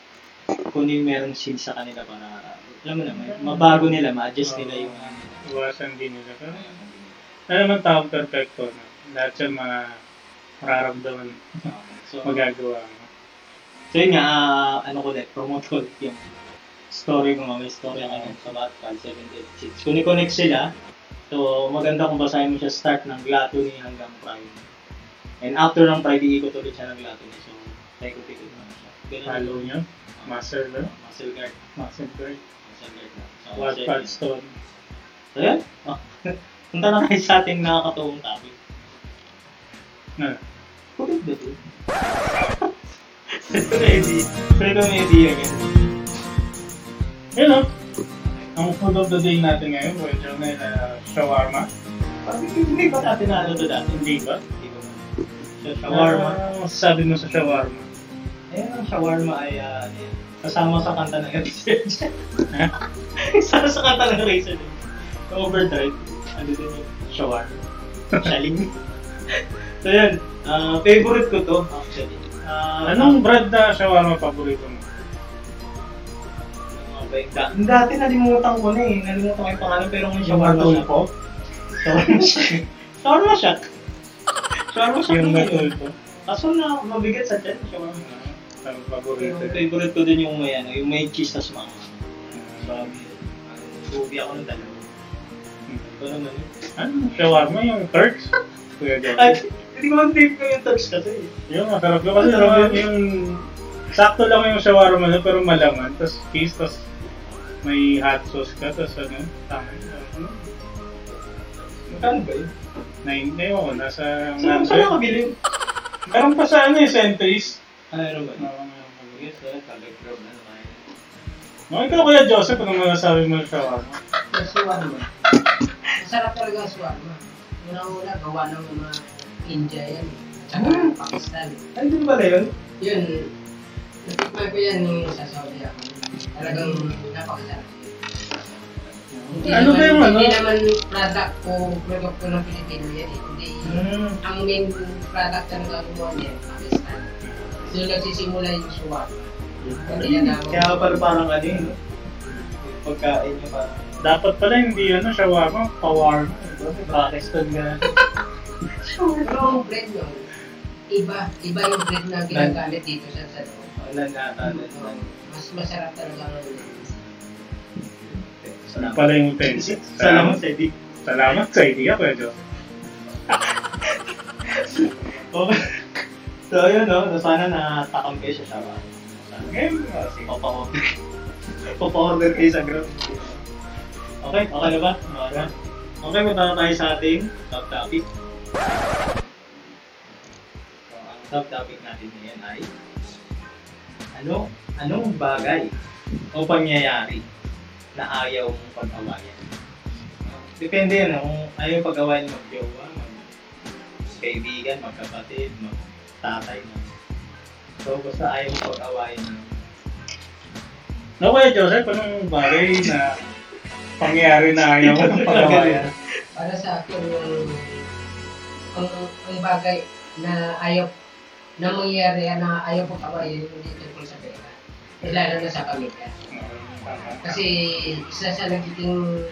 kung ano yung meron sins sa kanila para alam mo naman, mabago nila, ma-adjust nila yung ano. Iwasan din nila. Pero ano naman tao perfecto na. Lahat yan mga mararamdaman, So, magagawa mo. So yun nga, ah, ano ko ulit, promote ko ulit yung story ko, may story ako sa Batman 786. Kung i-connect sila, so maganda kung basahin mo siya start ng Gluttony hanggang Pride. And after ng Pride, iikot ulit siya ng Gluttony. So, paikot-ikot naman siya. Ganun Follow nyo. Master na. Muscle guard. Master guard. Muscle guard na. So, Wattpad stone. So yan. Oh. Punta na tayo sa ating nakakatuwang topic. Na. Kulit ba ito? Maybe. Pero maybe again. Yun o. Ang food of the day natin ngayon, medyo na uh, shawarma. Parang hindi ba natin na ano to dati? Hindi ba? Hindi ba? Sa shawarma. Ano masasabi mo sa shawarma? Ayun ang shawarma ay yun, kasama sa kanta ng Razor. Kasama sa kanta ng Razor. Overdrive. Ano din yung shawarma. Shaling. so yun, ah, favorite ko to actually. Ah, Anong brand na shawarma paborito mo? Ano nga ba yung da- Dati nalimutan ko na eh. Nalimutan ko yung pangalan pero ngayon shawarma siya. Matulpo? Shawarma siya. Shawarma siya. Shawarma siya. Yung matulpo? Kaso na mabigat sa tiyan, shawarma. Ang paborito. Yung favorite ko din yung may ano, yung may cheese tas mga babi. Bubi ako ng dalawa. Ito naman yun. Ano? Shawarma yung Turks? Kuya Joey. hindi ko mag-tape ko yung touch kasi. Yung masarap yun. Kasi yun. yung... Sakto lang yung shawarma na pero malaman. Tapos cheese, tapos may hot sauce ka, tapos ano, tama yun. Ano? Magkano ba yun? Nine, ewan ko, nasa... Saan saan nakabili? Meron pa sa ano eh, centuries. Ano ba yun? Oo, meron pa. Yes, wala. Talag-grab na naman. No, ikaw Kuya Joseph, anong masasabi mo sa shawarma? Yung shawarma. Masarap talaga ang shawarma. Una-una, gawa ng mga India yan. Tsaka Hmm. Pakistan. Ano din pala yun? Yun, natikman ko yan yung sa Saudi ako. Talagang. Hindi Ano ba yung ano? Hindi naman product ko, product ko ng Pilipino yan. eh. Hindi, Hmm. ang main product na nagagawa niya, Pakistan. So nagsisimula yung shawarma. Hindi yan namin. Kaya pala parang ano yun, pagkain niya parang Dapat pala hindi ano, shawarma, pawarma. Pakistan nga. Pero yung bread yun, iba, iba yung bread na ginagamit dito sa sa loob. Wala na ata. Mas masarap talaga ng Ano Salamat. pala yung utensil? Salamat sa Eddie. Salamat sa idea, Joseph. Okay. So, yun, no? Sana natakam kayo sa Shaba. Ngayon, Kasi papa-order. papa-order kayo sa Grab. Okay, okay na ba? Na. Okay, punta na tayo sa ating top topic. So, ang top topic natin ngayon ay ano, anong bagay o pangyayari na ayaw mong pag-awayan? Depende yan, kung ayaw pag-awayan mag-jowa, mag kaibigan, magkapatid, mag-tatay, mag So, basta ayaw mo pag-awayin mo. No, Kuya Joseph, anong bagay na pangyayari na ayaw mo ng pag-awayan? Para sa akin, yung ang, ang bagay na ayaw na mangyayari na ayaw ko kawayan hindi tungkol sa pera. Eh, lalo na sa pamilya. Kasi isa sa nagiging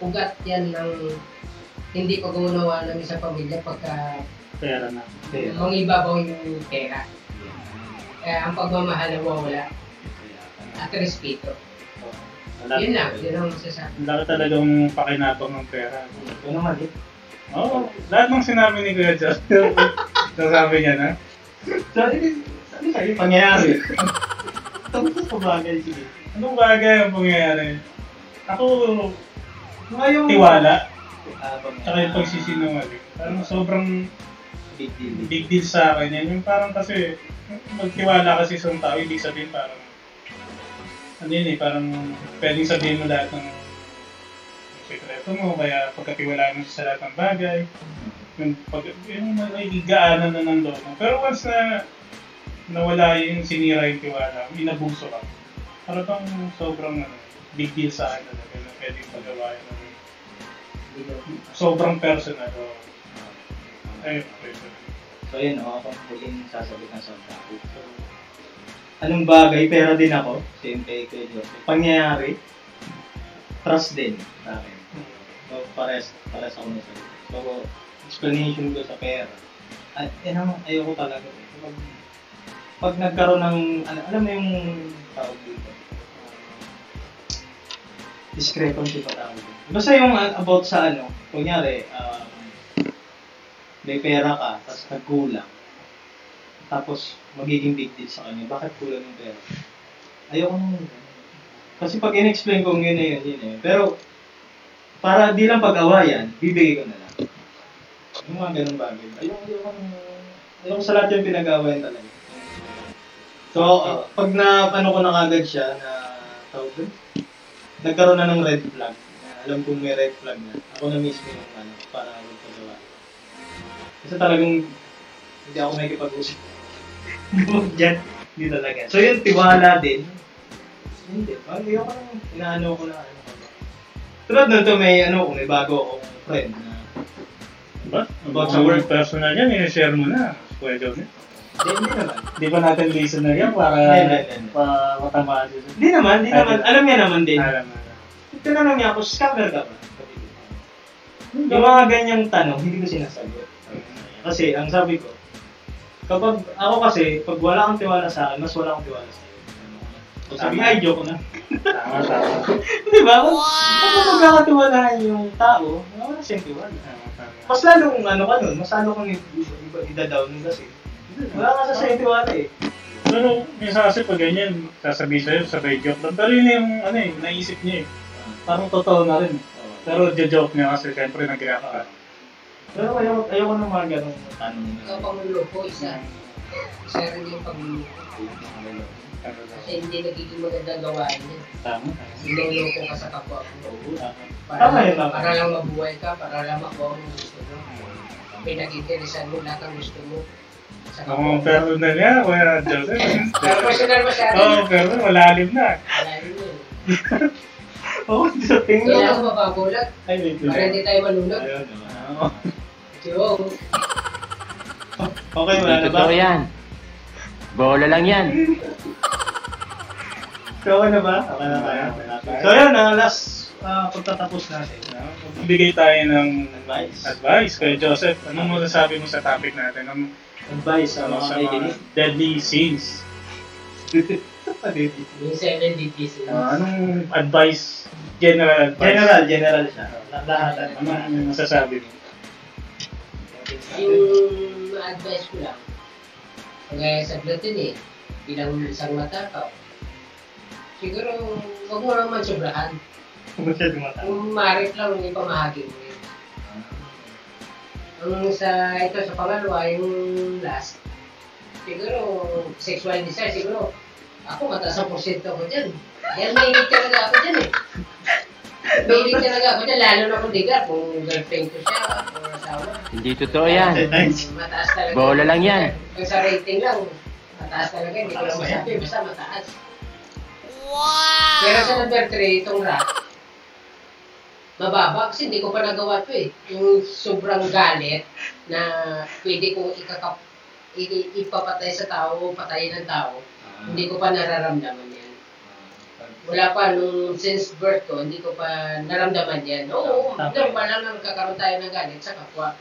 ugat yan ng hindi pag-unawa namin sa pamilya pagka Pera na. mangibabaw yung pera. Kaya ang pagmamahal na wala at respeto. Wala. Yun lang, yun ang masasabi. Ang laki talagang pakinabang ng pera. Ito naman eh. Oo, lahat ng sinabi ni Kuya Joseph, nasabi niya na. Eh, sabi sa'yo, pangyayari. Ito po bagay sige. Anong bagay ang pangyayari? Ako, Ngayong... tiwala, Ah, tsaka yung pagsisinungaling. Parang sobrang Big deal. big deal sa akin yan. Yung parang kasi, magtiwala kasi sa tao, ibig sabihin parang, ano yun eh, parang pwedeng sabihin mo lahat ng sekreto mo, kaya pagkatiwalaan mo sa lahat ng bagay, yung, pag, yung nagigaanan na ng loob mo. Pero once na nawala yung sinira yung tiwala, inabuso ka, parang bang sobrang ano, big deal sa akin talaga na pwedeng pagawain ng sobrang personal. O, ayun, pwede. So, yun, oh, ako huling sasabitan sa topic. So, anong bagay, pera din ako, same kay Kuya Joseph. Pangyayari, trust din sa akin. So, pares, pares ako nasa So, explanation ko sa pera. At yan ang ayoko talaga. Pag, pag nagkaroon ng, ano, alam mo yung tawag dito? Discrepancy pa tawag dito. Basta yung uh, about sa ano, kunyari, um, may pera ka, tapos nagkulang. Tapos, magiging big deal sa kanya. Bakit kulang yung pera? Ayoko ganun. Kasi pag in-explain ko yun na yun, yun na. Pero, para di lang pag-awayan, bibigay ko na lang. Yung mga ganun bagay. Ayoko, ayoko. Ayoko sa lahat yung pinag-awayan talaga. So, uh, pag na, ano ko na kagad siya, na tawag doon, nagkaroon na ng red flag. Na alam kong may red flag na. Ako na mismo yung ano, para magpagawa. Kasi talagang hindi ako may kipag-usap. Diyan, hindi talaga. So yun, tiwala din. Hindi, parang ayoko nang inaano ko na ano. Tulad nun to may ano ko, may bago akong friend na Diba? About sa work. personal yan, i-share mo na. Joseph. hindi, naman. Di ba natin listener yan para Hindi, hindi, hindi. pa matamaan siya. Hindi naman, hindi naman. Alam niya naman din. Alam mo. Tinanong niya ako, scammer ka ba? Yung mga ganyang tanong, hindi ko sinasagot. Kasi, ang sabi ko, kapag ako kasi, pag wala kang tiwala sa akin, mas wala akong tiwala sa iyo. Sabi, ay, joke na. Tama, tama. Di ba? Kung wow. magkakatiwalaan yung tao, wala siyang tiwala. Mas lalong ano ka nun, mas lalo kang ida-down kasi. Wala ka sa sa'yo tiwala eh. Pero minsan kasi pag ganyan, sasabihin sa'yo, sabay joke lang. Pero yun yung ano eh, naisip niya eh. Parang totoo na rin. Pero joke niya kasi syempre nag-react ka. Pero ayoko, ayoko ng mga ganong tanong Ikaw panguloko, isa. Isa rin yung pagluloko. Kasi hindi nagiging maganda gawain niya. Tama. Niloloko ka sa kapwa mo. Para, Tama yun, tama. para lang mabuhay ka, para lang makuha mo gusto mo. Pinag-interesan mo lahat ang gusto mo. Sa Ako kapwa ang mo. personal niya, Kuya Joseph. Pero personal masyado. Oo, oh, pero malalim na. Wala rin yun. Oo, sa tingin ko. Kailangan mababulat Ay, wait para hindi tayo malunod. Ayun. Oo. Okay, wala Hindi na ba? totoo yan. Bola lang yan. So, okay na ba? Okay na kaya. So, yun, ang last uh, pagtatapos natin. Bigay tayo ng Advice. advice kay Joseph. Anong masasabi mo sa topic natin? Ang Advice ano, sa mga deadly sins. yung 7 DPs. Ah, anong advice? General advice. General, general siya. Lahat. Ano ang masasabi mo? Yung advice ko lang, kagaya sa natin eh, bilang isang matakaw, siguro huwag mo naman sobrahan. Masyado mata. Kung marit lang, hindi pa mahagi mo yun. Ang sa ito sa pangalawa, yung last, siguro sexual desire, siguro ako mataas ang porsyento ko dyan. Yan, may talaga ako dyan eh. May talaga ako dyan, lalo na kung ligar, kung girlfriend ko siya, o asawa. Hindi totoo yan. Mataas talaga. Bola lang yan. Kung sa rating lang, mataas mataas talaga, hindi ko lang masabi, basta mataas. Pero sa number 3, itong rat, mababa kasi hindi ko pa nagawa to eh. Yung sobrang galit na pwede kong ikakap, i- ipapatay sa tao, patayin ng tao, hindi ko pa nararamdaman yan. Wala pa nung since birth ko, hindi ko pa naramdaman yan. Oo, Tama. normal lang na nagkakaroon tayo ng galit sa kapwa.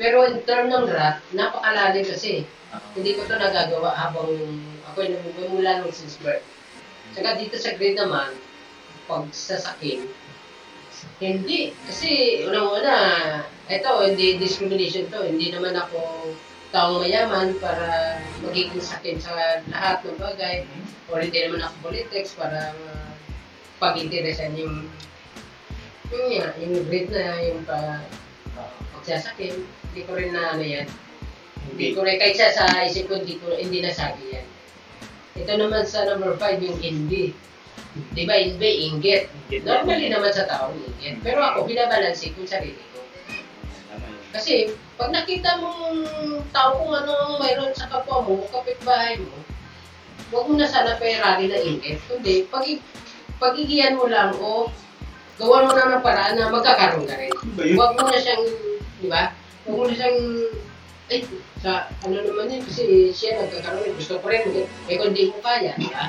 Pero in term ng rat, napakalalim kasi. Hindi ko to nagagawa habang ako ay namumula nung since birth. Saka dito sa grade naman, pag sasakin, hindi. Kasi unang-una, ito, hindi discrimination to. Hindi naman ako taong mayaman para magiging sakin sa lahat ng bagay. O hindi naman ako politics para uh, pag-interesan yung yung, nga, yung grade na yung pa, pagsasakin. Hindi ko rin na ano yan. Hindi ko rin, kahit sa, sa isip ko, hindi, ko, hindi nasabi yan. Ito naman sa number 5, yung hindi. Di ba, hindi, inggit. Normally naman sa tao, inggit. Pero ako, binabalansin ko yung sarili ko. Kasi, pag nakita mong tao kung ano mayroon sa kapwa mo, kapitbahay mo, huwag mo na sana Ferrari na inggit. Kundi, pag, pagigiyan mo lang o gawan mo na ng paraan na magkakaroon ka rin. Yun? Huwag mo na siyang, di ba? Huwag mo na siyang, ay, sa ano naman yun, kasi siya nagkakaroon, gusto ko rin, eh kung di mo kaya, di ba?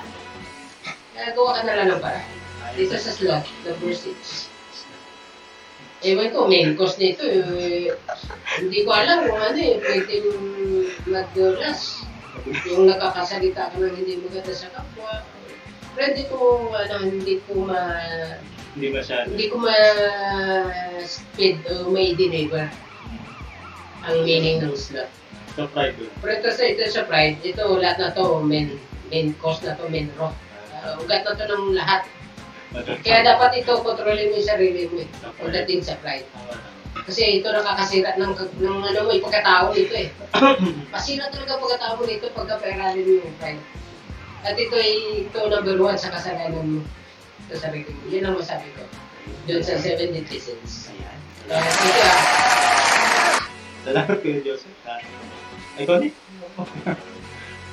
Kaya gawa ka na lang ng paraan. Dito sa slot, number 6. Ewan ko, main course nito, eh, hindi ko alam kung ano eh, pwedeng magdulas. Yung nakakasalita ka ng hindi maganda sa kapwa. Hindi ko, ano, hindi ko ma, Hindi masyado. hindi ko ma speed o may deliver ang meaning ng slot. Sa pride yun. Pero ito sa ito sa pride, ito lahat na to main main course na to, main rock. Uh, ugat na to ng lahat. Kaya dapat ito kontrolin mo yung sarili mo eh. Pagdating sa pride. Kasi ito nakakasira ng, ng ano mo, yung pagkatao nito eh. Masira talaga pagkatao mo nito pagka peralin mo yung pride. At ito ay ito number one sa kasalanan mo. Ito sa sarili mo. Yun ang masabi ko. Doon sa seven netizens. Uh, ito ah. Salamat kayo, Joseph. Ah, Ikaw din?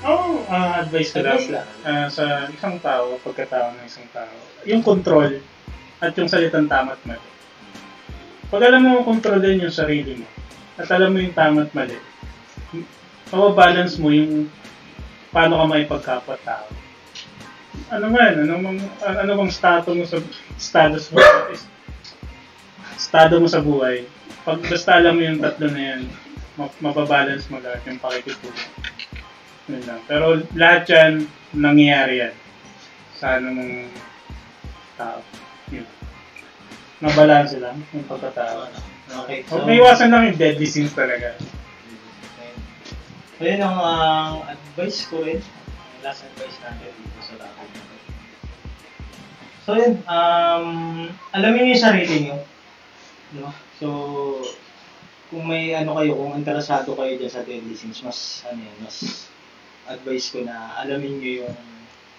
Oo, ah, advice ko lang. Advice lang. Ah, sa isang tao, pagkatao ng isang tao, yung control at yung salitang tama at mali. Pag alam mo kontrolin yung sarili mo, at alam mo yung tama at mali, mababalance mo yung paano ka maipagkapwa-tao. Ano man, ano bang, ano bang status mo sa status mo estado mo sa buhay. Pag basta alam mo yung tatlo na yan, ma- mababalance mo lahat yung pakikitungo. Yun lang. Pero lahat yan, nangyayari yan. Sa ano mong tao. Yun. Mabalanse lang yung pagkatao. Okay, Huwag may iwasan lang yung deadly sins talaga. So, yun ang ah, advice ko rin. Ang Last advice natin dito sa to. So, yun. Um, alamin niyo yung sarili niyo. No? So, kung may ano kayo, kung interesado kayo dyan sa deadly sins, mas, ano yan, mas advice ko na alamin niyo yung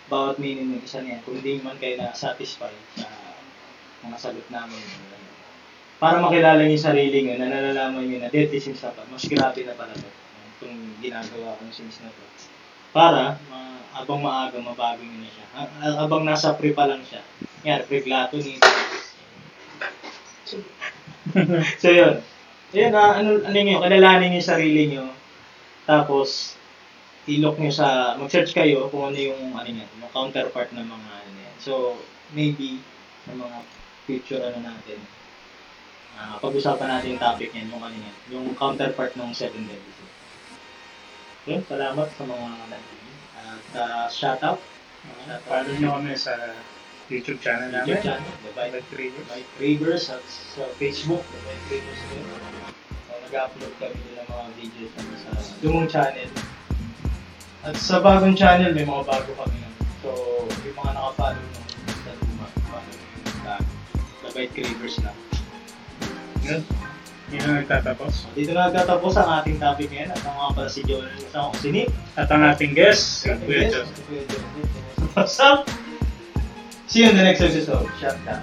bawat meaning ng isa niyan. Kung hindi man kayo na-satisfy sa mga sagot namin. Para makilala niyo yung sarili niyo, na nalalaman niyo na deadly sins na pa, mas grabe na pala to. Itong ginagawa kong sins na to. Para, ma abang maaga, mabago niyo na siya. Ha- Abang nasa pre pa lang siya. Yan, pre-glato ni So yun. Ayun, na ano, ano niyo, kilalanin niyo yung sarili niyo. Tapos, ilok niyo sa, mag-search kayo kung ano yung, ano niya, yung counterpart ng mga, ano yan. So, maybe, sa mga future, ano natin, ah, pag-usapan natin yung topic niyan, yung ano yan, yung counterpart ng Deadly Sins. Yun, salamat sa mga nanonood. At uh, shoutout. Shoutout. Follow nyo kami sa YouTube channel namin. YouTube channel, The Bite Traders. by Travers at sa Facebook, The Bite Travers din. So, nag-upload kami din ng mga videos kami sa lumang channel. At sa bagong channel, may mga bago kami. So, yung mga nakafollow nung sa luma, follow nyo sa The Bite Travers na. Yun. Yun ang nagtatapos. Dito na nagtatapos ang ating topic ngayon at ang mga pala si John sa si Nick. At ang ating guest, Kuya Joseph. What's up? See you in the next episode. Shut down.